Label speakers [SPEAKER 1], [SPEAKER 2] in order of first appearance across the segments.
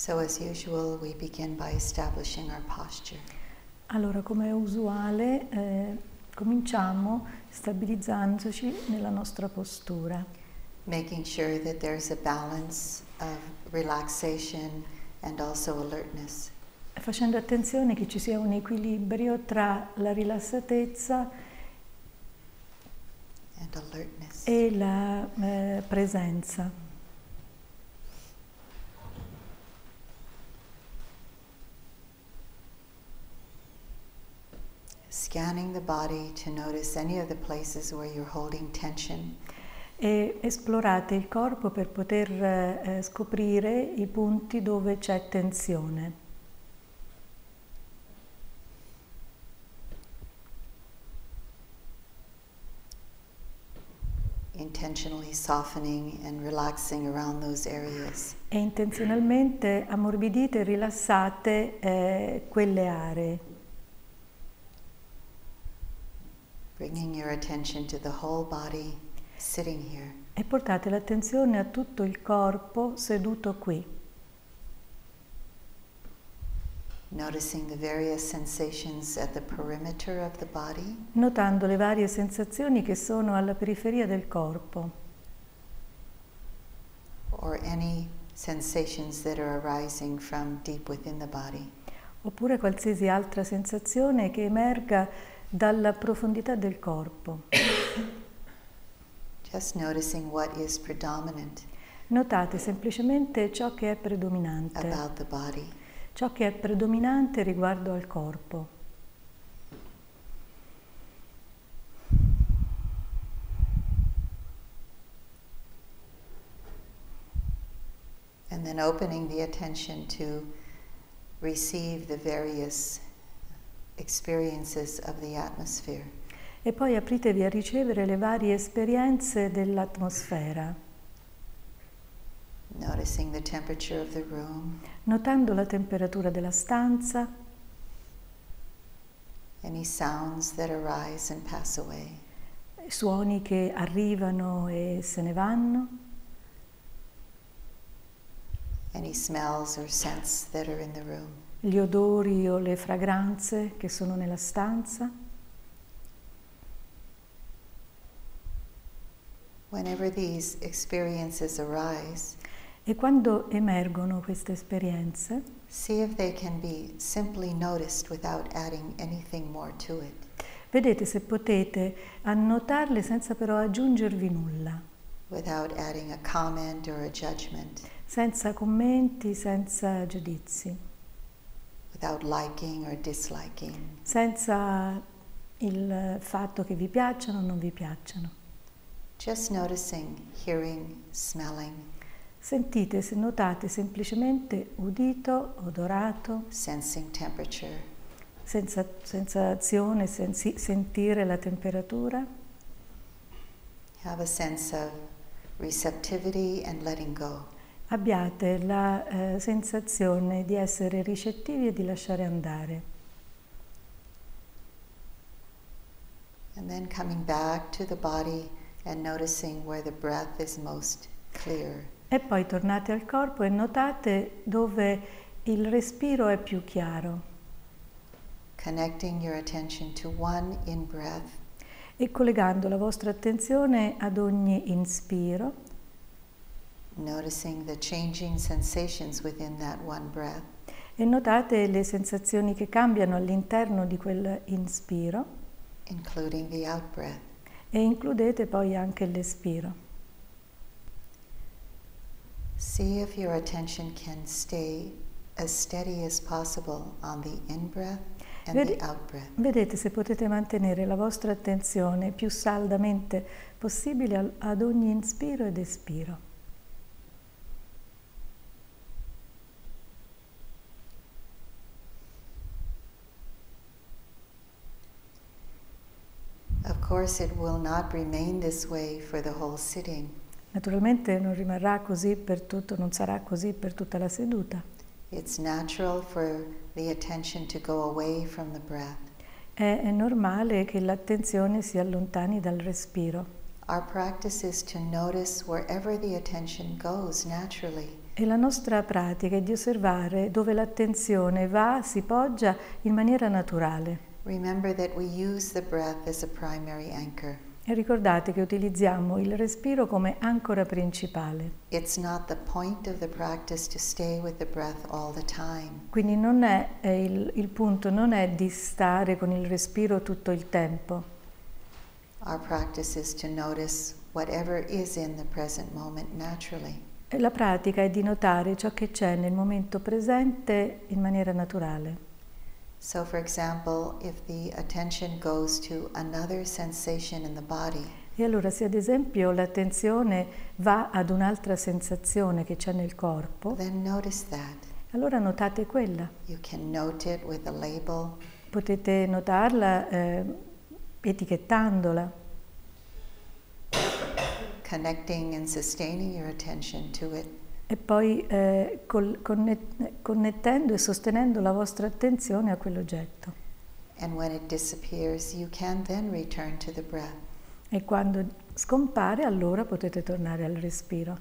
[SPEAKER 1] So, as usual, we begin by establishing our posture.
[SPEAKER 2] Allora, come è usuale, eh, cominciamo stabilizzandoci nella nostra postura,
[SPEAKER 1] making sure that there's a balance of relaxation and also alertness.
[SPEAKER 2] facendo attenzione che ci sia un equilibrio tra la rilassatezza
[SPEAKER 1] And alertness.
[SPEAKER 2] e la eh, presenza.
[SPEAKER 1] Scanning the body to notice any of the places where you're holding tension.
[SPEAKER 2] E esplorate il corpo per poter eh, scoprire i punti dove c'è tensione.
[SPEAKER 1] intentionally softening and relaxing around those areas.
[SPEAKER 2] E intenzionalmente ammorbidite e rilassate eh, quelle aree,
[SPEAKER 1] Bringing your attention to the whole body sitting here.
[SPEAKER 2] e portate l'attenzione a tutto il corpo seduto qui,
[SPEAKER 1] Noticing the various sensations at the perimeter of the body.
[SPEAKER 2] notando le varie sensazioni che sono alla periferia del corpo
[SPEAKER 1] or any sensations that are arising from deep within the body.
[SPEAKER 2] oppure qualsiasi altra sensazione che emerga dalla profondità del corpo.
[SPEAKER 1] Just noticing what is predominant
[SPEAKER 2] Notate semplicemente ciò che è predominante,
[SPEAKER 1] about the body.
[SPEAKER 2] ciò che è predominante riguardo al corpo.
[SPEAKER 1] And then opening the attention to receive the various experiences of the atmosphere.
[SPEAKER 2] E poi apritevi a ricevere le varie esperienze dell'atmosfera,
[SPEAKER 1] Noticing the temperature of the room,
[SPEAKER 2] notando la temperatura della stanza,
[SPEAKER 1] any sounds that arise and pass away,
[SPEAKER 2] suoni che arrivano e se ne vanno,
[SPEAKER 1] any smells or scents that are in the room.
[SPEAKER 2] Gli odori o le fragranze che sono nella stanza.
[SPEAKER 1] Arise,
[SPEAKER 2] E quando emergono queste esperienze, vedete se potete annotarle senza però aggiungervi nulla, senza commenti, senza giudizi,
[SPEAKER 1] without liking or disliking.
[SPEAKER 2] senza il fatto che vi piacciono o non vi piacciono.
[SPEAKER 1] Just noticing, hearing, smelling,
[SPEAKER 2] Sentite, se notate semplicemente udito, odorato,
[SPEAKER 1] sensing temperature,
[SPEAKER 2] senza, senza azione, sensi- sentire la temperatura.
[SPEAKER 1] have a sense of receptivity and letting go.
[SPEAKER 2] Abbiate la eh, sensazione di essere ricettivi e di lasciare andare.
[SPEAKER 1] And then coming back to the body and noticing where the breath is most clear.
[SPEAKER 2] E poi tornate al corpo e notate dove il respiro è più chiaro
[SPEAKER 1] Connecting your attention to one in breath
[SPEAKER 2] e collegando la vostra attenzione ad ogni inspiro,
[SPEAKER 1] noticing the changing sensations within that one breath,
[SPEAKER 2] e notate le sensazioni che cambiano all'interno di quel inspiro
[SPEAKER 1] including the out breath.
[SPEAKER 2] e includete poi anche l'espiro.
[SPEAKER 1] See if your attention can stay as steady as possible on the in breath and
[SPEAKER 2] Vedi-
[SPEAKER 1] the out breath.
[SPEAKER 2] Vedete se potete mantenere la vostra attenzione più saldamente possibile ad ogni inspiro ed espiro.
[SPEAKER 1] Of course, it will not remain this way for the whole sitting.
[SPEAKER 2] Naturalmente non rimarrà così per tutto, non sarà così per tutta la seduta.
[SPEAKER 1] It's natural for the attention to go away from the breath.
[SPEAKER 2] È, è normale che l'attenzione si allontani dal respiro
[SPEAKER 1] Our practice is to notice wherever the attention goes naturally.
[SPEAKER 2] E la nostra pratica è di osservare dove l'attenzione va, si poggia in maniera naturale.
[SPEAKER 1] Remember that we use the breath as a primary anchor.
[SPEAKER 2] E ricordate che utilizziamo il respiro come ancora principale. Quindi non è, il, il punto non è di stare con il respiro tutto il tempo.
[SPEAKER 1] Our practice is to notice whatever is in the present moment naturally.
[SPEAKER 2] La pratica è di notare ciò che c'è nel momento presente in maniera naturale.
[SPEAKER 1] So, for example, if the attention goes to another sensation in the body,
[SPEAKER 2] E allora se ad esempio l'attenzione va ad un'altra sensazione che c'è nel corpo,
[SPEAKER 1] then notice that.
[SPEAKER 2] allora notate quella.
[SPEAKER 1] You can note it with a label.
[SPEAKER 2] Potete notarla eh, etichettandola,
[SPEAKER 1] connecting and sustaining your attention to it.
[SPEAKER 2] E poi eh, col- connet- connettendo e sostenendo la vostra attenzione a quell'oggetto. E quando scompare, allora potete tornare al respiro.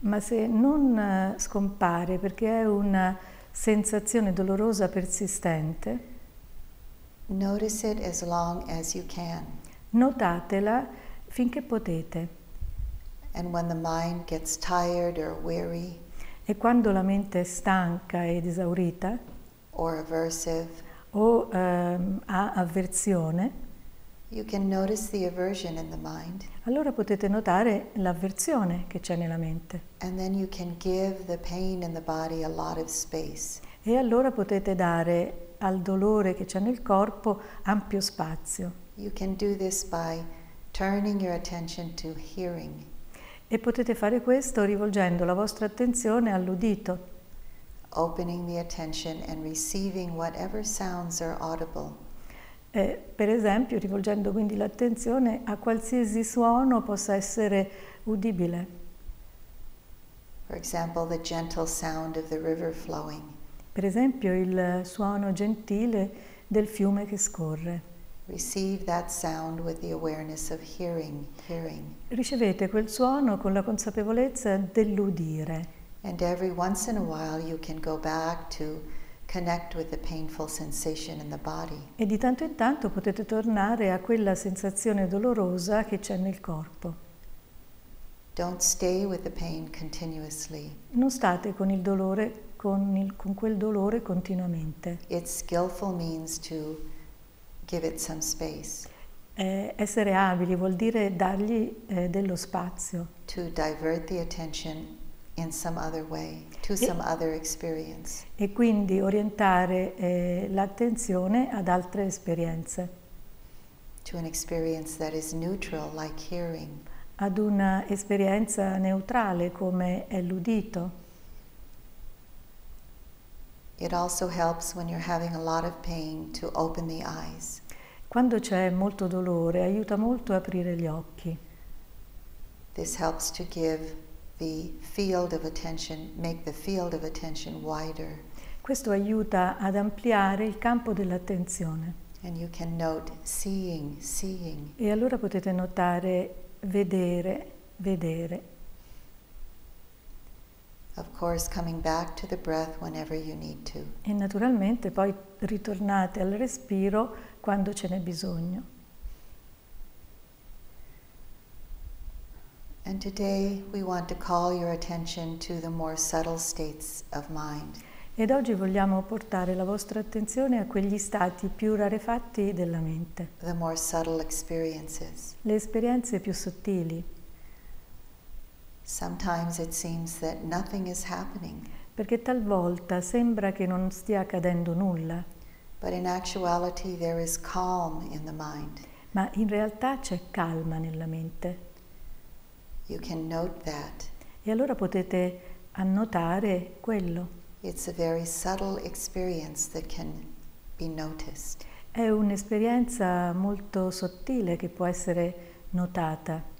[SPEAKER 2] Ma se non eh, scompare perché è una sensazione dolorosa persistente,
[SPEAKER 1] notice it as long as you can.
[SPEAKER 2] Notatela finché potete.
[SPEAKER 1] Weary
[SPEAKER 2] E quando la mente è stanca ed esaurita
[SPEAKER 1] aversive,
[SPEAKER 2] o ehm, ha avversione, allora potete notare l'avversione che c'è nella mente. E allora potete dare al dolore che c'è nel corpo ampio spazio.
[SPEAKER 1] You can do this by turning your attention to hearing.
[SPEAKER 2] E potete fare questo rivolgendo la vostra attenzione all'udito,
[SPEAKER 1] opening the attention and receiving whatever sounds are audible.
[SPEAKER 2] Eh, per esempio rivolgendo quindi l'attenzione a qualsiasi suono possa essere udibile.
[SPEAKER 1] For example, the gentle sound of the river flowing,
[SPEAKER 2] Per esempio il suono gentile del fiume che scorre.
[SPEAKER 1] Receive that sound with the awareness of hearing, hearing.
[SPEAKER 2] Ricevete quel suono con la consapevolezza dell'udire
[SPEAKER 1] And every once in a while you can go back to connect with the painful sensation in the body.
[SPEAKER 2] e di tanto in tanto potete tornare a quella sensazione dolorosa che c'è nel corpo.
[SPEAKER 1] Don't stay with the pain continuously.
[SPEAKER 2] Non state con il dolore, con, il- con quel dolore continuamente.
[SPEAKER 1] Its skillful means to give it some space,
[SPEAKER 2] Eh, essere abili vuol dire dargli eh, dello spazio
[SPEAKER 1] to divert the attention in some other way, to some other experience.
[SPEAKER 2] e quindi orientare eh, l'attenzione ad altre esperienze,
[SPEAKER 1] to an experience that is neutral, like hearing,
[SPEAKER 2] ad una esperienza neutrale come è l'udito.
[SPEAKER 1] It also helps when you're having a lot of pain to open the eyes.
[SPEAKER 2] Quando c'è molto dolore aiuta molto a aprire gli occhi.
[SPEAKER 1] This helps to give the field of attention, make the field of attention wider.
[SPEAKER 2] Questo aiuta ad ampliare il campo dell'attenzione
[SPEAKER 1] And you can note seeing, seeing.
[SPEAKER 2] e allora potete notare vedere, vedere.
[SPEAKER 1] Of course, coming back to the breath whenever you need to.
[SPEAKER 2] E naturalmente poi ritornate al respiro quando ce n'è bisogno.
[SPEAKER 1] And today we want to call your attention to the more subtle states of mind.
[SPEAKER 2] Ed oggi vogliamo portare la vostra attenzione a quegli stati più rarefatti della mente,
[SPEAKER 1] the more subtle experiences.
[SPEAKER 2] le esperienze più sottili,
[SPEAKER 1] Sometimes it seems that nothing is happening,
[SPEAKER 2] perché talvolta sembra che non stia accadendo nulla,
[SPEAKER 1] but in actuality there is calm in the mind.
[SPEAKER 2] ma in realtà c'è calma nella mente.
[SPEAKER 1] You can note that.
[SPEAKER 2] E allora potete annotare quello.
[SPEAKER 1] It's a very subtle experience that can be noticed.
[SPEAKER 2] È un'esperienza molto sottile che può essere notata.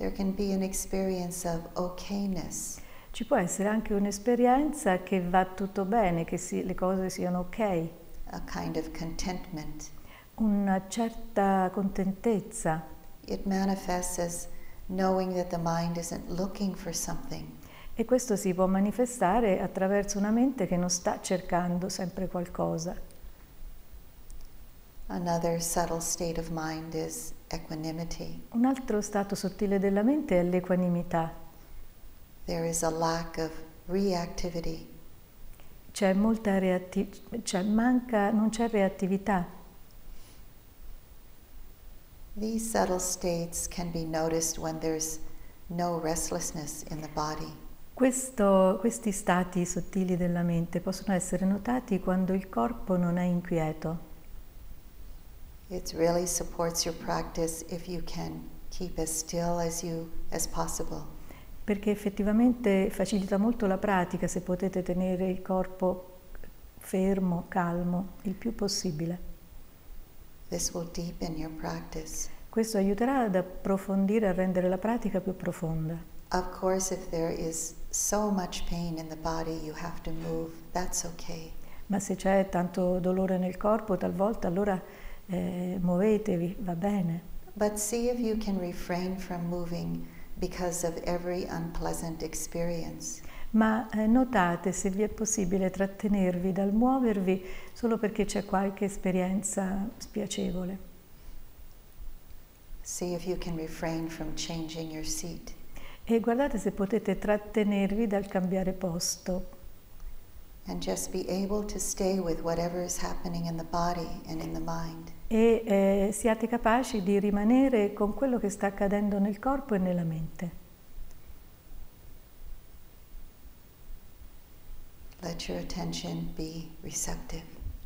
[SPEAKER 1] There can be an experience of okayness,
[SPEAKER 2] Ci può essere anche un'esperienza che va tutto bene, che si- le cose siano ok,
[SPEAKER 1] a kind of contentment,
[SPEAKER 2] una certa contentezza.
[SPEAKER 1] It manifests as knowing that the mind isn't looking for something,
[SPEAKER 2] E questo si può manifestare attraverso una mente che non sta cercando sempre qualcosa.
[SPEAKER 1] Another subtle state of mind is equanimity.
[SPEAKER 2] Un altro stato sottile della mente è l'equanimità.
[SPEAKER 1] There is a lack of reactivity.
[SPEAKER 2] C'è molta reattività, cioè manca, non c'è reattività.
[SPEAKER 1] These subtle states can be noticed when there's no restlessness in the body.
[SPEAKER 2] Questo- questi stati sottili della mente possono essere notati quando il corpo non è inquieto.
[SPEAKER 1] It really supports your practice if you can keep as still as you as possible.
[SPEAKER 2] Perché effettivamente facilita molto la pratica se potete tenere il corpo fermo, calmo, il più possibile.
[SPEAKER 1] This will deepen your practice.
[SPEAKER 2] Questo aiuterà ad approfondire, a rendere la pratica più profonda.
[SPEAKER 1] Of course, if there is so much pain in the body you have to move, that's okay.
[SPEAKER 2] Ma se c'è tanto dolore nel corpo, talvolta allora eh, muovetevi, va bene.
[SPEAKER 1] But see if you can refrain from moving because of every unpleasant experience.
[SPEAKER 2] Ma eh, notate se vi è possibile trattenervi dal muovervi solo perché c'è qualche esperienza spiacevole.
[SPEAKER 1] See if you can refrain from changing your seat.
[SPEAKER 2] E guardate se potete trattenervi dal cambiare posto
[SPEAKER 1] And just be able to stay with whatever is happening in the body and in the mind.
[SPEAKER 2] E eh, siate capaci di rimanere con quello che sta accadendo nel corpo e nella mente.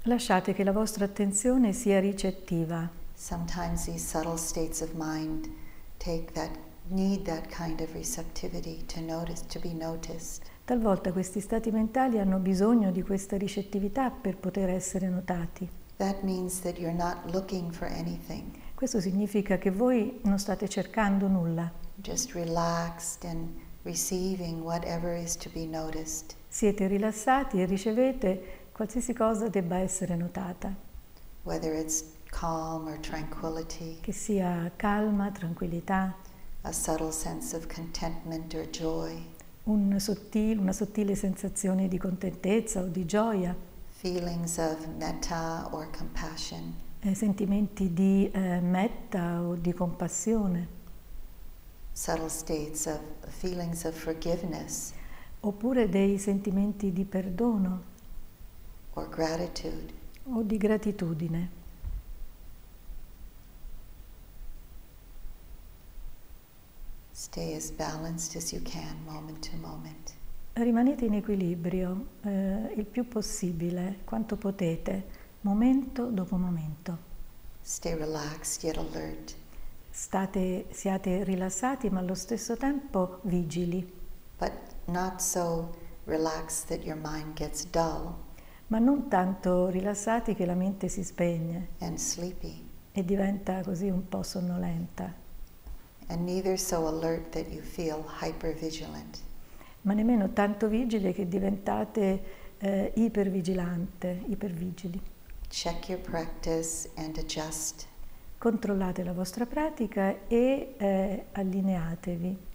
[SPEAKER 2] Lasciate che la vostra attenzione sia ricettiva.
[SPEAKER 1] Sometimes these subtle states of mind take that need that kind of receptivity to notice to be noticed.
[SPEAKER 2] Talvolta questi stati mentali hanno bisogno di questa ricettività per poter essere notati.
[SPEAKER 1] That means that you're not looking for anything.
[SPEAKER 2] Questo significa che voi non state cercando nulla,
[SPEAKER 1] Just relaxed and receiving whatever is to be noticed.
[SPEAKER 2] siete rilassati e ricevete qualsiasi cosa debba essere notata,
[SPEAKER 1] Whether it's calm or tranquility,
[SPEAKER 2] che sia calma, tranquillità,
[SPEAKER 1] a subtle sense of contentment or joy,
[SPEAKER 2] un sottile- una sottile sensazione di contentezza o di gioia,
[SPEAKER 1] feelings of metta or compassion,
[SPEAKER 2] eh, sentimenti di eh, metta o di compassione,
[SPEAKER 1] subtle states of feelings of forgiveness
[SPEAKER 2] oppure dei sentimenti di perdono
[SPEAKER 1] or gratitude.
[SPEAKER 2] o di gratitudine.
[SPEAKER 1] Stay as balanced as you can moment to moment.
[SPEAKER 2] Rimanete in equilibrio eh, il più possibile, quanto potete, momento dopo momento.
[SPEAKER 1] Stay relaxed yet alert.
[SPEAKER 2] State, siate rilassati ma allo stesso tempo vigili,
[SPEAKER 1] but not so relaxed that your mind gets dull
[SPEAKER 2] ma non tanto rilassati che la mente si spegne
[SPEAKER 1] and sleepy,
[SPEAKER 2] e diventa così un po' sonnolenta,
[SPEAKER 1] and neither so alert that you feel hypervigilant.
[SPEAKER 2] Ma nemmeno tanto vigili che diventate eh, ipervigilante, ipervigili.
[SPEAKER 1] Check your practice and adjust.
[SPEAKER 2] Controllate la vostra pratica e eh, allineatevi.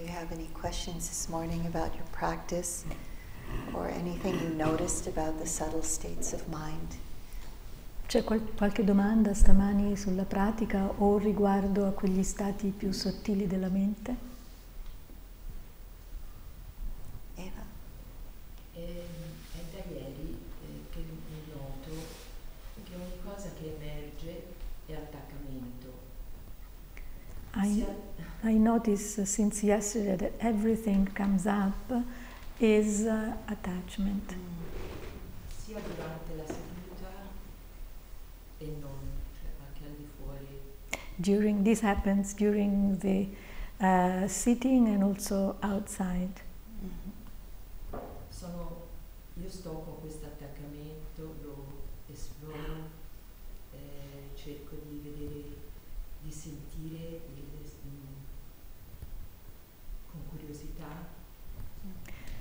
[SPEAKER 1] You have any questions this morning about your practice or anything you noticed about the subtle states of mind?
[SPEAKER 2] C'è qual- qualche domanda stamani sulla pratica o riguardo a quegli stati più sottili della mente? Notice since yesterday that everything comes up is uh, attachment.
[SPEAKER 3] sia durante la seduta e non, anche al di fuori.
[SPEAKER 2] During this happens during the uh, sitting and also outside.
[SPEAKER 1] Mhm.
[SPEAKER 3] Sono, io sto con questo attaccamento, lo esploro, eh, cerco di vedere, di sentire il- mm, con curiosità,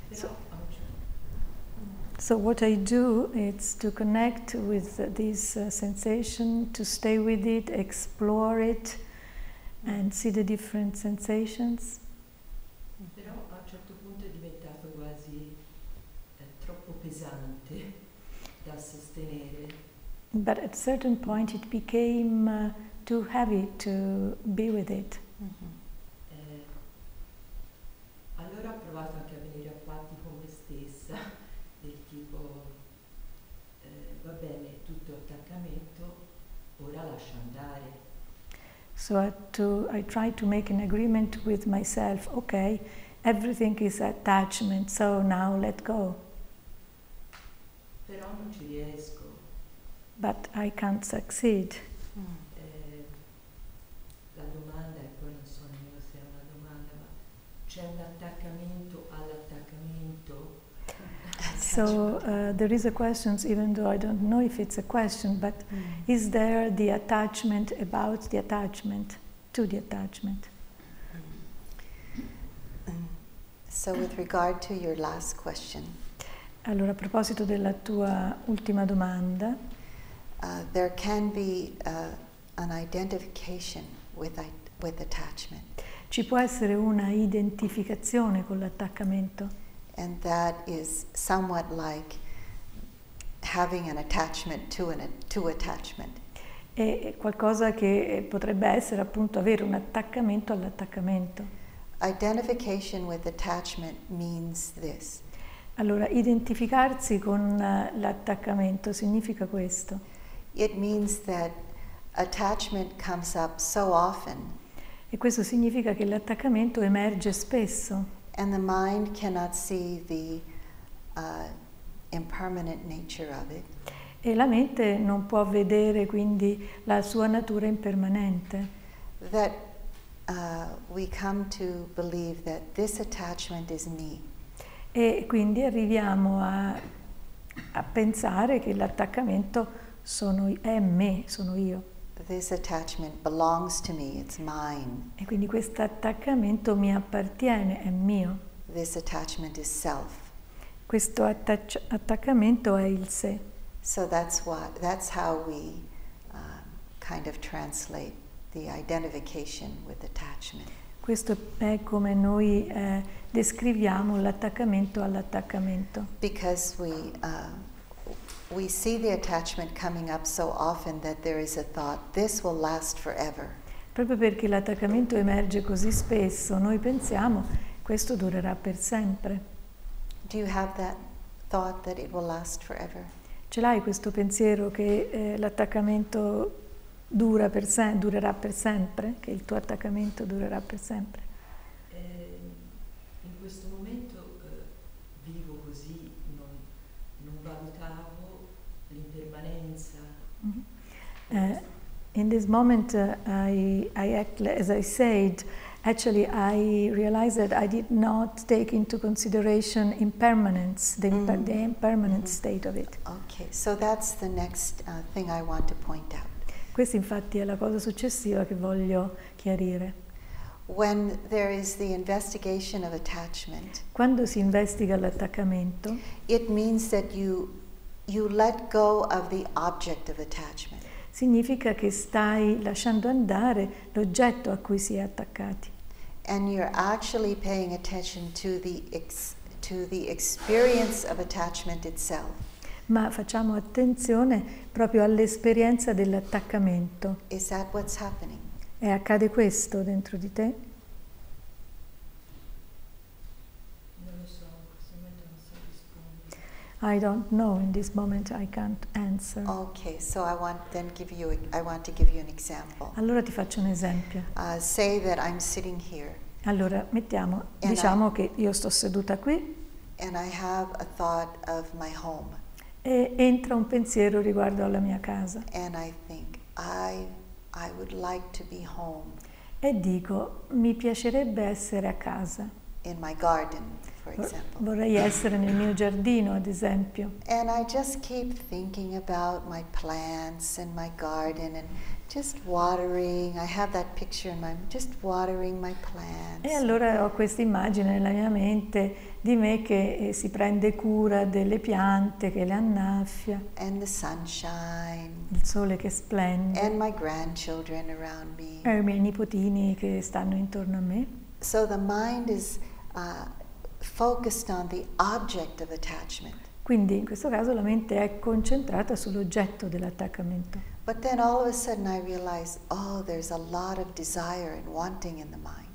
[SPEAKER 3] però
[SPEAKER 2] So-
[SPEAKER 3] a un certo
[SPEAKER 2] So what I do is to connect with this uh, sensation, to stay with it, explore it, and see the different sensations.
[SPEAKER 3] Però a un certo punto è diventato quasi eh, troppo pesante da sostenere.
[SPEAKER 2] But at a certain point, it became uh, too heavy to be with it.
[SPEAKER 1] Mhm.
[SPEAKER 3] Eh,
[SPEAKER 2] So I, to, I try to make an agreement with myself. Okay, everything is attachment, so now let go.
[SPEAKER 3] Però non ci riesco.
[SPEAKER 2] But I can't succeed.
[SPEAKER 3] So
[SPEAKER 2] uh, there is a question, even though I don't know if it's a question, but
[SPEAKER 1] Mm.
[SPEAKER 2] is there the attachment about the attachment to the attachment?
[SPEAKER 1] Mm. So, with regard to your last question,
[SPEAKER 2] Allora, a proposito della tua ultima domanda,
[SPEAKER 1] uh, there can be uh, an identification with, with attachment,
[SPEAKER 2] ci può essere una identificazione con l'attaccamento
[SPEAKER 1] and that is somewhat like having an attachment to, an, to attachment.
[SPEAKER 2] è qualcosa che potrebbe essere appunto avere un attaccamento all'attaccamento.
[SPEAKER 1] Identification with attachment means this
[SPEAKER 2] Allora, identificarsi con eh, l'attaccamento significa questo.
[SPEAKER 1] it means that attachment comes up so often,
[SPEAKER 2] E questo significa che l'attaccamento emerge spesso
[SPEAKER 1] and the mind cannot see the uh, impermanent nature of it.
[SPEAKER 2] e la mente non può vedere quindi la sua natura impermanente.
[SPEAKER 1] That uh, we come to believe that this attachment is me,
[SPEAKER 2] E quindi arriviamo a, a pensare che l'attaccamento sono, è me, sono io.
[SPEAKER 1] This attachment belongs to me, it's mine.
[SPEAKER 2] E quindi questo attaccamento mi appartiene, è mio.
[SPEAKER 1] This attachment is self.
[SPEAKER 2] Questo attacc- attaccamento è il sé.
[SPEAKER 1] So that's why that's how we um, kind of translate the identification with attachment.
[SPEAKER 2] Questo è come noi eh, descriviamo l'attaccamento all'attaccamento.
[SPEAKER 1] Because we uh, we see the attachment coming up so often that there is a thought, this will last forever.
[SPEAKER 2] Proprio perché l'attaccamento emerge così spesso, noi pensiamo questo durerà per sempre.
[SPEAKER 1] Do you have that thought that it will last forever?
[SPEAKER 2] Ce l'hai questo pensiero che eh, l'attaccamento dura per durerà per sempre? Che il tuo attaccamento durerà per sempre? Eh, in this moment, uh, I, I act, as I said, actually, I realized that I did not take into consideration impermanence, the, imper-
[SPEAKER 1] Mhm.
[SPEAKER 2] the impermanent
[SPEAKER 1] Mhm.
[SPEAKER 2] state of it.
[SPEAKER 1] Okay, so that's the next uh, thing I want to point out.
[SPEAKER 2] Questa, infatti, è la cosa successiva che voglio chiarire.
[SPEAKER 1] When there is the investigation of attachment,
[SPEAKER 2] Quando si investiga l'attaccamento,
[SPEAKER 1] it means that you you let go of the object of attachment.
[SPEAKER 2] Significa che stai lasciando andare l'oggetto a cui si è attaccati.
[SPEAKER 1] and you're actually paying attention to the, ex- to the experience of attachment itself.
[SPEAKER 2] ma facciamo attenzione proprio all'esperienza dell'attaccamento.
[SPEAKER 1] Is that what's happening?
[SPEAKER 2] E accade questo dentro di te?
[SPEAKER 3] Non lo so, in questo momento non so rispondere.
[SPEAKER 2] I don't know, in this moment I can't answer.
[SPEAKER 1] Okay, so I want then give you I want to give you an example.
[SPEAKER 2] Allora ti faccio un esempio.
[SPEAKER 1] Uh, say that I'm sitting here
[SPEAKER 2] Allora, mettiamo, diciamo che io sto seduta qui
[SPEAKER 1] and I have a thought of my home
[SPEAKER 2] e entra un pensiero riguardo alla mia casa
[SPEAKER 1] and I think I I would like to be home
[SPEAKER 2] e dico mi piacerebbe essere a casa,
[SPEAKER 1] in my garden, for example.
[SPEAKER 2] vorrei essere nel mio giardino ad esempio
[SPEAKER 1] And I just keep thinking about my plants and my garden and just watering. I have that picture in my just watering my plants.
[SPEAKER 2] e allora ho questa immagine nella mia mente di me che eh, si prende cura delle piante, che le annaffia,
[SPEAKER 1] and the sunshine
[SPEAKER 2] il sole che splende
[SPEAKER 1] and my grandchildren around me.
[SPEAKER 2] e i miei nipotini che stanno intorno a me.
[SPEAKER 1] So the mind is uh, focused on the object of attachment.
[SPEAKER 2] Quindi in questo caso la mente è concentrata sull'oggetto dell'attaccamento.
[SPEAKER 1] But then all of a sudden I realize, oh, there's a lot of desire and wanting in the mind.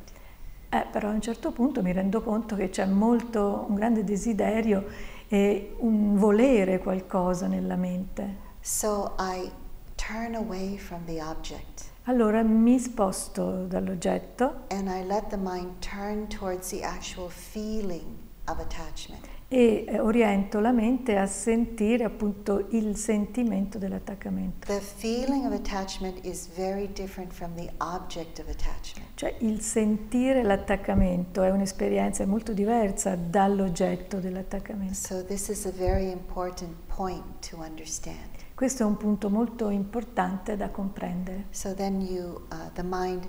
[SPEAKER 2] Eh, però a un certo punto mi rendo conto che c'è molto, un grande desiderio e un volere qualcosa nella mente.
[SPEAKER 1] So I turn away from the object
[SPEAKER 2] Allora mi sposto dall'oggetto
[SPEAKER 1] and I let the mind turn towards the actual feeling of attachment.
[SPEAKER 2] e eh, oriento la mente a sentire appunto il sentimento dell'attaccamento.
[SPEAKER 1] The feeling of attachment is very different from the object of attachment.
[SPEAKER 2] Cioè il sentire l'attaccamento è un'esperienza molto diversa dall'oggetto dell'attaccamento.
[SPEAKER 1] So this is a very important point to understand.
[SPEAKER 2] Questo è un punto molto importante da comprendere.
[SPEAKER 1] So then you, uh, the mind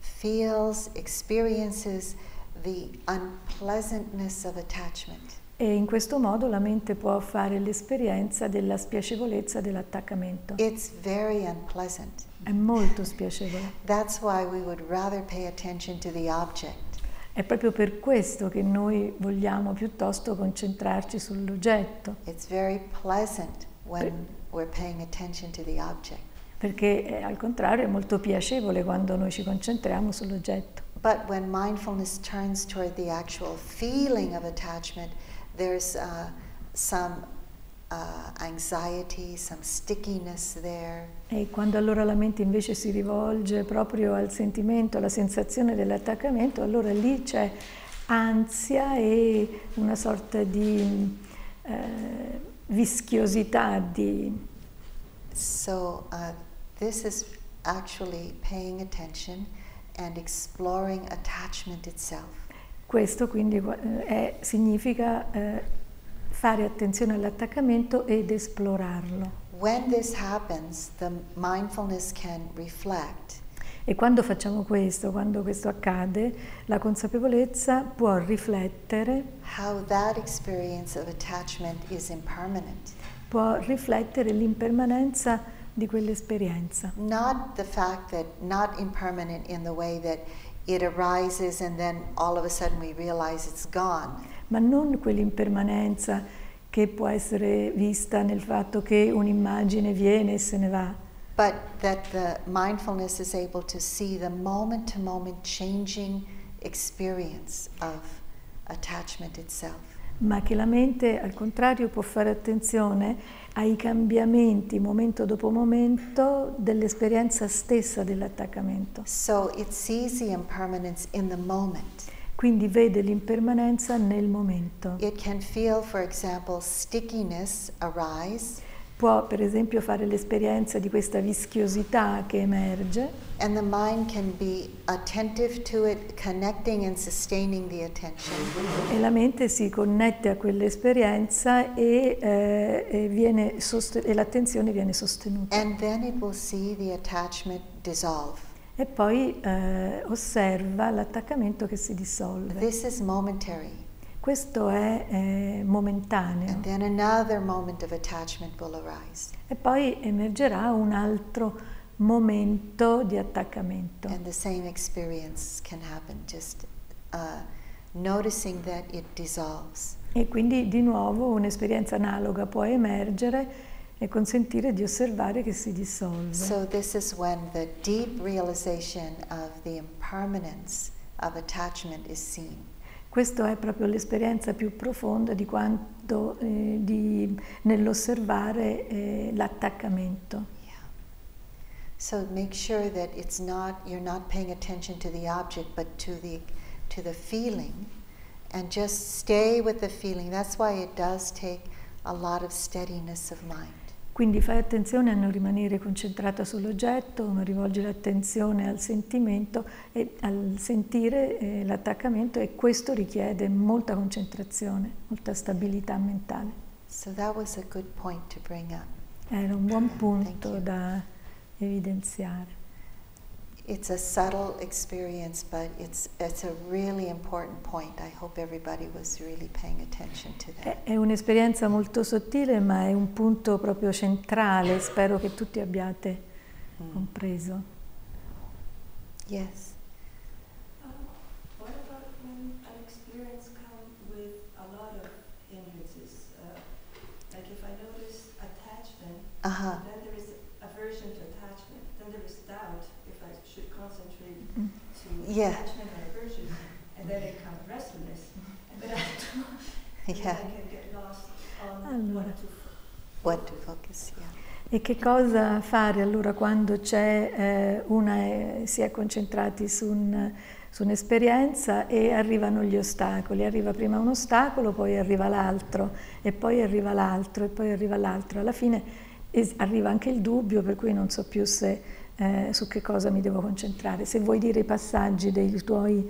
[SPEAKER 1] feels, experiences the unpleasantness of attachment.
[SPEAKER 2] E in questo modo la mente può fare l'esperienza della spiacevolezza dell'attaccamento.
[SPEAKER 1] It's very unpleasant.
[SPEAKER 2] È molto spiacevole.
[SPEAKER 1] That's why we would rather pay attention to the object.
[SPEAKER 2] È proprio per questo che noi vogliamo piuttosto concentrarci sull'oggetto,
[SPEAKER 1] It's very pleasant when we're paying attention to the object.
[SPEAKER 2] perché eh, al contrario è molto piacevole quando noi ci concentriamo sull'oggetto.
[SPEAKER 1] But when mindfulness turns toward the actual feeling of attachment, there's uh, some uh, anxiety, some stickiness there.
[SPEAKER 2] E quando allora la mente invece si rivolge proprio al sentimento, alla sensazione dell'attaccamento, allora lì c'è ansia e una sorta di eh, vischiosità, di,
[SPEAKER 1] So uh, this is actually paying attention and exploring attachment itself.
[SPEAKER 2] Questo quindi eh, è- significa eh, fare attenzione all'attaccamento ed esplorarlo.
[SPEAKER 1] When this happens, the mindfulness can reflect
[SPEAKER 2] E quando facciamo questo, quando questo accade, la consapevolezza può riflettere,
[SPEAKER 1] how that experience of attachment is impermanent.
[SPEAKER 2] può riflettere l'impermanenza di quell'esperienza.
[SPEAKER 1] Not the fact that not impermanent in the way that it arises and then all of a sudden we realize it's gone.
[SPEAKER 2] ma non quell'impermanenza che può essere vista nel fatto che un'immagine viene e se ne va,
[SPEAKER 1] But that the mindfulness is able to see the moment to moment changing experience of attachment itself.
[SPEAKER 2] ma che la mente al contrario può fare attenzione ai cambiamenti momento dopo momento dell'esperienza stessa dell'attaccamento.
[SPEAKER 1] So it sees the impermanence in the moment.
[SPEAKER 2] Quindi vede l'impermanenza nel momento.
[SPEAKER 1] It can feel, for example, stickiness arise,
[SPEAKER 2] Può per esempio fare l'esperienza di questa vischiosità che emerge
[SPEAKER 1] and the mind can be attentive to it, connecting and sustaining the attention.
[SPEAKER 2] e la mente si connette a quell'esperienza e, eh, e e l'attenzione viene sostenuta.
[SPEAKER 1] And then it will see the attachment dissolve.
[SPEAKER 2] E poi eh, osserva l'attaccamento che si dissolve. Questo è eh, momentaneo
[SPEAKER 1] And then another moment of attachment will arise.
[SPEAKER 2] e poi emergerà un altro momento di attaccamento.
[SPEAKER 1] And the same experience can happen, just uh, noticing that it dissolves.
[SPEAKER 2] E quindi di nuovo un'esperienza analoga può emergere e consentire di osservare che si dissolve.
[SPEAKER 1] So, this is when the deep realization of the impermanence of attachment is seen.
[SPEAKER 2] Questa è proprio l'esperienza più profonda di quanto eh, di, nell'osservare eh, l'attaccamento.
[SPEAKER 1] So make sure that it's not you're not paying attention to the object but to the to the feeling and just stay with the feeling. That's why it does take a lot of steadiness of mind.
[SPEAKER 2] Quindi fai attenzione a non rimanere concentrata sull'oggetto, ma rivolgi l'attenzione al sentimento e al sentire eh, l'attaccamento e questo richiede molta concentrazione, molta stabilità mentale.
[SPEAKER 1] So that was a good point to bring up.
[SPEAKER 2] Era un buon punto da evidenziare.
[SPEAKER 1] It's a subtle experience, but it's it's a really important point. I hope everybody was really paying attention to that.
[SPEAKER 2] È, un'esperienza molto sottile, ma è un punto proprio centrale, spero che tutti abbiate
[SPEAKER 1] Mm.
[SPEAKER 2] compreso.
[SPEAKER 1] Yes.
[SPEAKER 3] Um, what about when an experience comes with a lot of hindrances? Uh, like if I notice attachment,
[SPEAKER 1] Uh-huh.
[SPEAKER 3] then there is aversion to attachment, then there is doubt if I should concentrate
[SPEAKER 2] Mm.
[SPEAKER 3] to
[SPEAKER 1] Yeah.
[SPEAKER 3] aversion, and then it comes restlessness, and then I to,
[SPEAKER 1] Yeah.
[SPEAKER 3] I can get lost on
[SPEAKER 2] Allora.
[SPEAKER 3] what to
[SPEAKER 1] What to focus, yeah.
[SPEAKER 2] E che cosa fare allora quando c'è eh, una, eh, si è concentrati su, un- su un'esperienza e arrivano gli ostacoli? Arriva prima un ostacolo, poi arriva l'altro, e poi arriva l'altro, e poi arriva l'altro. Alla fine es- arriva anche il dubbio, per cui non so più se, eh, su che cosa mi devo concentrare. Se vuoi dire i passaggi dei tuoi...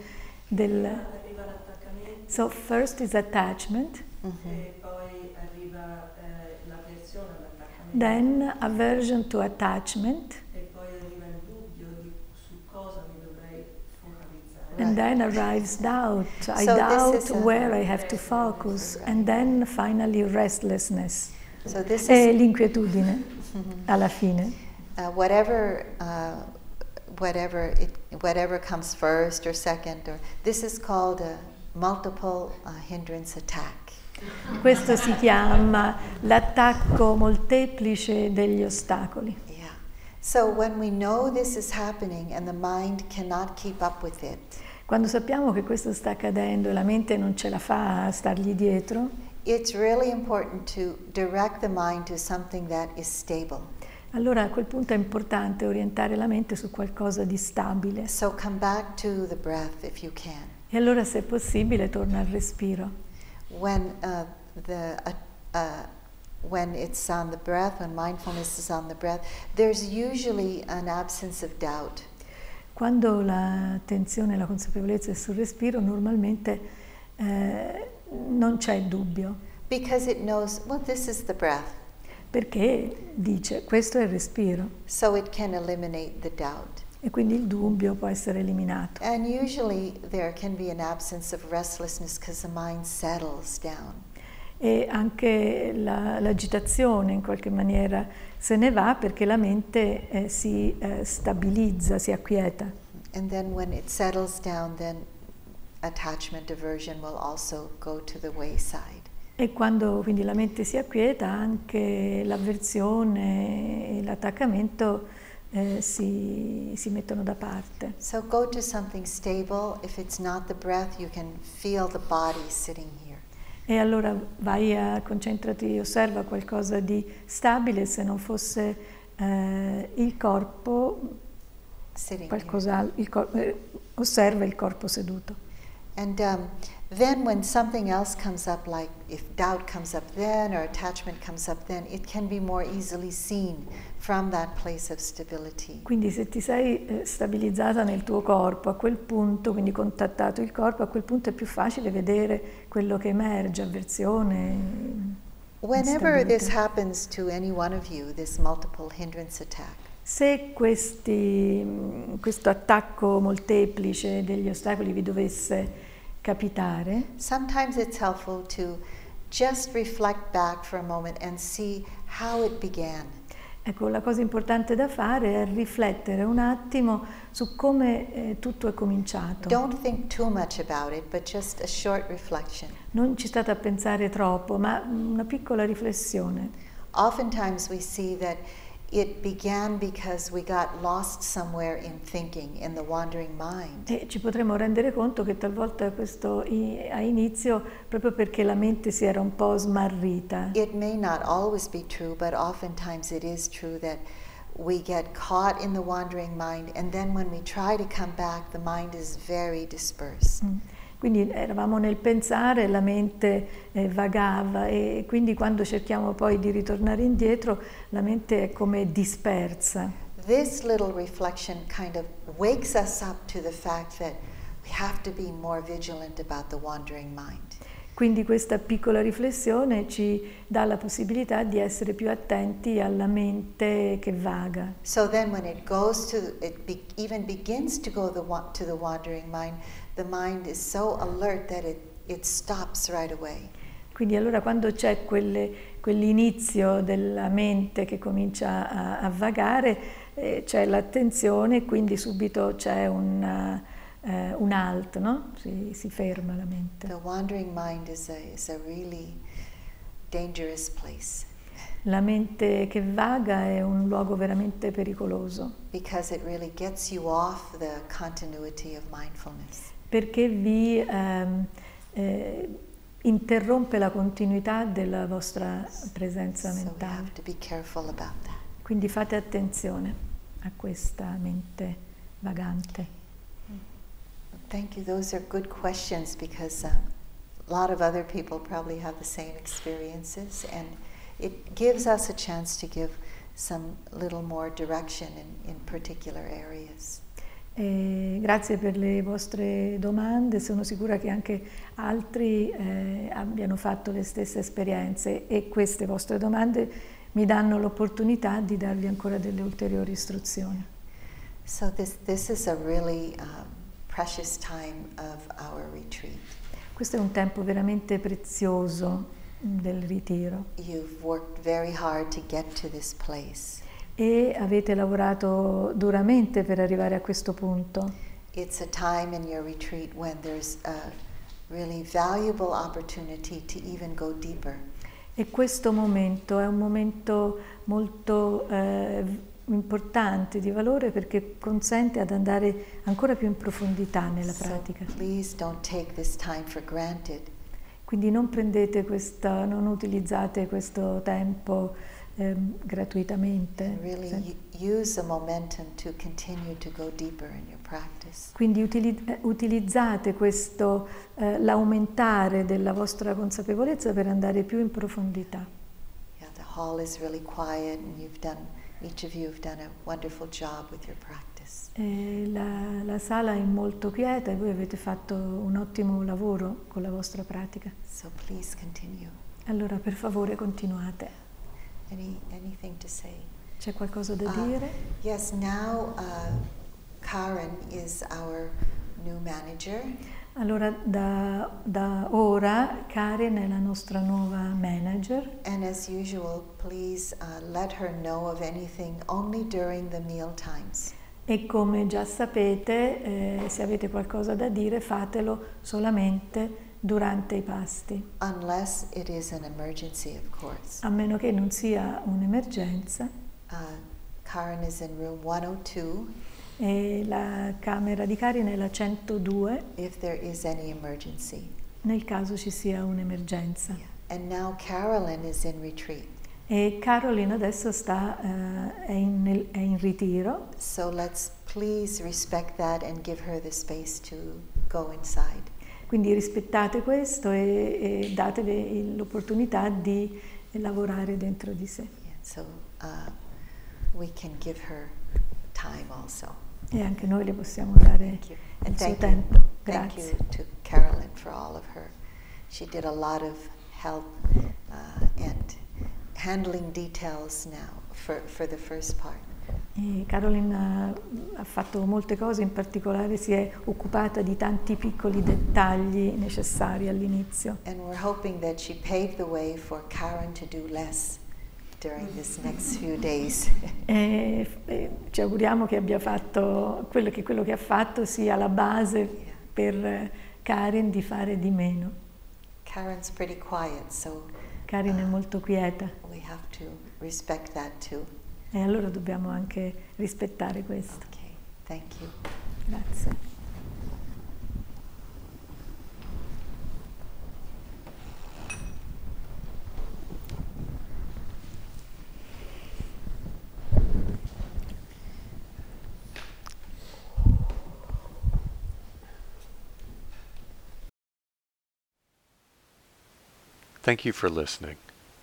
[SPEAKER 2] Del...
[SPEAKER 3] arriva l'attaccamento
[SPEAKER 2] So first is attachment,
[SPEAKER 1] Mhm.
[SPEAKER 3] e poi arriva eh, l'avversione all'attaccamento.
[SPEAKER 2] then aversion to attachment,
[SPEAKER 3] E poi arriva il dubbio di su cosa mi dovrei focalizzare.
[SPEAKER 1] Right.
[SPEAKER 2] And then arrives doubt. I
[SPEAKER 1] So this
[SPEAKER 2] doubt where I have to focus. And then finally restlessness.
[SPEAKER 1] So this
[SPEAKER 2] E
[SPEAKER 1] is
[SPEAKER 2] l'inquietudine alla fine.
[SPEAKER 1] Uh, whatever uh, whatever it whatever comes first or second or this is called a multiple uh, hindrance attack.
[SPEAKER 2] Questo si chiama l'attacco molteplice degli ostacoli.
[SPEAKER 1] Yeah. So when we know this is happening and the mind cannot keep up with it,
[SPEAKER 2] Quando sappiamo che questo sta accadendo e la mente non ce la fa a stargli dietro,
[SPEAKER 1] it's really important to direct the mind to something that is stable.
[SPEAKER 2] Allora a quel punto è importante orientare la mente su qualcosa di stabile.
[SPEAKER 1] So come back to the breath if you can.
[SPEAKER 2] E allora se è possibile torna al respiro.
[SPEAKER 1] When uh, the uh, uh, when it's on the breath, when mindfulness is on the breath, there's usually an absence of doubt.
[SPEAKER 2] Quando l'attenzione e la consapevolezza è sul respiro, normalmente eh, non c'è dubbio,
[SPEAKER 1] Because it knows, well, this is the breath.
[SPEAKER 2] Perché dice questo è il respiro
[SPEAKER 1] So it can eliminate the doubt.
[SPEAKER 2] e quindi il dubbio può essere eliminato.
[SPEAKER 1] And usually there can be an absence of restlessness because the mind settles down.
[SPEAKER 2] E anche la- l'agitazione in qualche maniera se ne va perché la mente eh, si eh, stabilizza, si acquieta.
[SPEAKER 1] And then when it settles down, then attachment aversion will also go to the wayside.
[SPEAKER 2] E quando quindi la mente si acquieta anche l'avversione e l'attaccamento eh, si, si mettono da parte.
[SPEAKER 1] So go to something stable. If it's not the breath, you can feel the body sitting here.
[SPEAKER 2] E allora vai a concentrati, osserva qualcosa di stabile, se non fosse eh, il corpo,
[SPEAKER 1] Sitting here.
[SPEAKER 2] qualcosa, il cor- eh, osserva il corpo seduto.
[SPEAKER 1] And um, then when something else comes up, like if doubt comes up then or attachment comes up then, it can be more easily seen from that place of stability.
[SPEAKER 2] Quindi se ti sei eh, stabilizzata nel tuo corpo, a quel punto, quindi contattato il corpo, a quel punto è più facile vedere quello che emerge, avversione.
[SPEAKER 1] Whenever this happens to any one of you, this multiple hindrance attack,
[SPEAKER 2] Se questi, mh, questo attacco molteplice degli ostacoli vi dovesse capitare,
[SPEAKER 1] sometimes it's helpful to just reflect back for a moment and see how it began.
[SPEAKER 2] Ecco, la cosa importante da fare è riflettere un attimo su come eh, tutto è cominciato.
[SPEAKER 1] Don't think too much about it, but just a short reflection.
[SPEAKER 2] Non ci state a pensare troppo, ma una piccola riflessione.
[SPEAKER 1] Oftentimes we see that it began because we got lost somewhere in thinking, in the wandering mind.
[SPEAKER 2] E ci potremmo rendere conto che talvolta questo ha inizio proprio perché la mente si era un po' smarrita.
[SPEAKER 1] It may not always be true, but oftentimes it is true that we get caught in the wandering mind, and then when we try to come back, the mind is very dispersed.
[SPEAKER 2] Mm. Quindi eravamo nel pensare, la mente eh, vagava e quindi quando cerchiamo poi di ritornare indietro la mente è come dispersa.
[SPEAKER 1] This little reflection kind of wakes us up to the fact that we have to be more vigilant about the wandering mind.
[SPEAKER 2] Quindi questa piccola riflessione ci dà la possibilità di essere più attenti alla mente che vaga.
[SPEAKER 1] So then, when it goes to, it be, even begins to go the, to the wandering mind, the mind is so alert that it, it stops right away.
[SPEAKER 2] Quindi allora quando c'è quell'inizio della mente che comincia a, a vagare, eh, c'è l'attenzione e quindi subito c'è un, eh, un halt, no? si, si ferma la mente.
[SPEAKER 1] The wandering mind is a, is a really dangerous place
[SPEAKER 2] La mente che vaga è un luogo veramente pericoloso
[SPEAKER 1] because it really gets you off the continuity of mindfulness.
[SPEAKER 2] Perché vi ehm, eh, interrompe la continuità della vostra presenza mentale. Quindi fate attenzione a questa mente vagante.
[SPEAKER 1] Thank you. Those are good questions because um, a lot of other people probably have the same experiences, and it gives us a chance to give some little more direction in, in particular areas.
[SPEAKER 2] E grazie per le vostre domande, sono sicura che anche altri eh, abbiano fatto le stesse esperienze e queste vostre domande mi danno l'opportunità di darvi ancora delle ulteriori istruzioni.
[SPEAKER 1] So this this is a really um, precious time of our retreat.
[SPEAKER 2] Questo è un tempo veramente prezioso del ritiro
[SPEAKER 1] You've worked very hard to get to this place.
[SPEAKER 2] E avete lavorato duramente per arrivare a questo punto.
[SPEAKER 1] It's a time in your retreat when there's a really valuable opportunity to even go deeper.
[SPEAKER 2] E questo momento è un momento molto eh, importante, di valore, perché consente ad andare ancora più in profondità nella
[SPEAKER 1] So
[SPEAKER 2] pratica.
[SPEAKER 1] please don't take this time for granted.
[SPEAKER 2] Quindi non prendete questa, non utilizzate questo tempo ehm, gratuitamente.
[SPEAKER 1] Really to to.
[SPEAKER 2] Quindi utili- eh, utilizzate questo, eh, l'aumentare della vostra consapevolezza per andare più in profondità.
[SPEAKER 1] Yeah, the hall is really quiet, and you've done, each of you have done a wonderful job with your practice.
[SPEAKER 2] E la, la sala è molto quieta e voi avete fatto un ottimo lavoro con la vostra pratica.
[SPEAKER 1] So.
[SPEAKER 2] Allora per favore continuate.
[SPEAKER 1] Any anything to say?
[SPEAKER 2] C'è qualcosa da
[SPEAKER 1] Ah.
[SPEAKER 2] dire?
[SPEAKER 1] Yes. Now, uh, Karen is our new manager.
[SPEAKER 2] Allora da, da ora Karen è la nostra nuova manager
[SPEAKER 1] And as usual, please uh, let her know of anything only during the meal times.
[SPEAKER 2] e come già sapete eh, se avete qualcosa da dire fatelo solamente durante i pasti,
[SPEAKER 1] Unless it is an emergency, of course.
[SPEAKER 2] a meno che non sia un'emergenza
[SPEAKER 1] Uh, Karen is in room 102
[SPEAKER 2] e la camera di Karen è la 102
[SPEAKER 1] if there is any emergency.
[SPEAKER 2] nel caso ci sia un'emergenza.
[SPEAKER 1] And now Carolyn is in retreat.
[SPEAKER 2] E Caroline adesso sta, eh, è, in, è in ritiro,
[SPEAKER 1] So let's please respect that and give her the space to go inside.
[SPEAKER 2] Quindi rispettate questo e, e datevi l'opportunità di lavorare dentro di sé.
[SPEAKER 1] Yeah, so uh, we can give her time also.
[SPEAKER 2] E anche noi le possiamo dare il suo
[SPEAKER 1] thank you.
[SPEAKER 2] tempo.
[SPEAKER 1] Thank
[SPEAKER 2] Grazie.
[SPEAKER 1] you to Carolyn for all of her. She did a lot of help uh, and handling details now for, for the first part.
[SPEAKER 2] E Caroline ha, ha fatto molte cose, in particolare si è occupata di tanti piccoli dettagli necessari all'inizio
[SPEAKER 1] And we're hoping that she paved the way for Karen to do less. during this next few days.
[SPEAKER 2] E, e ci auguriamo che abbia fatto quello che, quello che ha fatto sia la base
[SPEAKER 1] Yeah.
[SPEAKER 2] per eh, Karen di fare di meno.
[SPEAKER 1] Karen's pretty quiet, so
[SPEAKER 2] Karen è molto quieta
[SPEAKER 1] we have to respect that too.
[SPEAKER 2] E allora dobbiamo anche rispettare questo.
[SPEAKER 1] Okay, thank you.
[SPEAKER 2] Grazie.
[SPEAKER 4] Thank you for listening.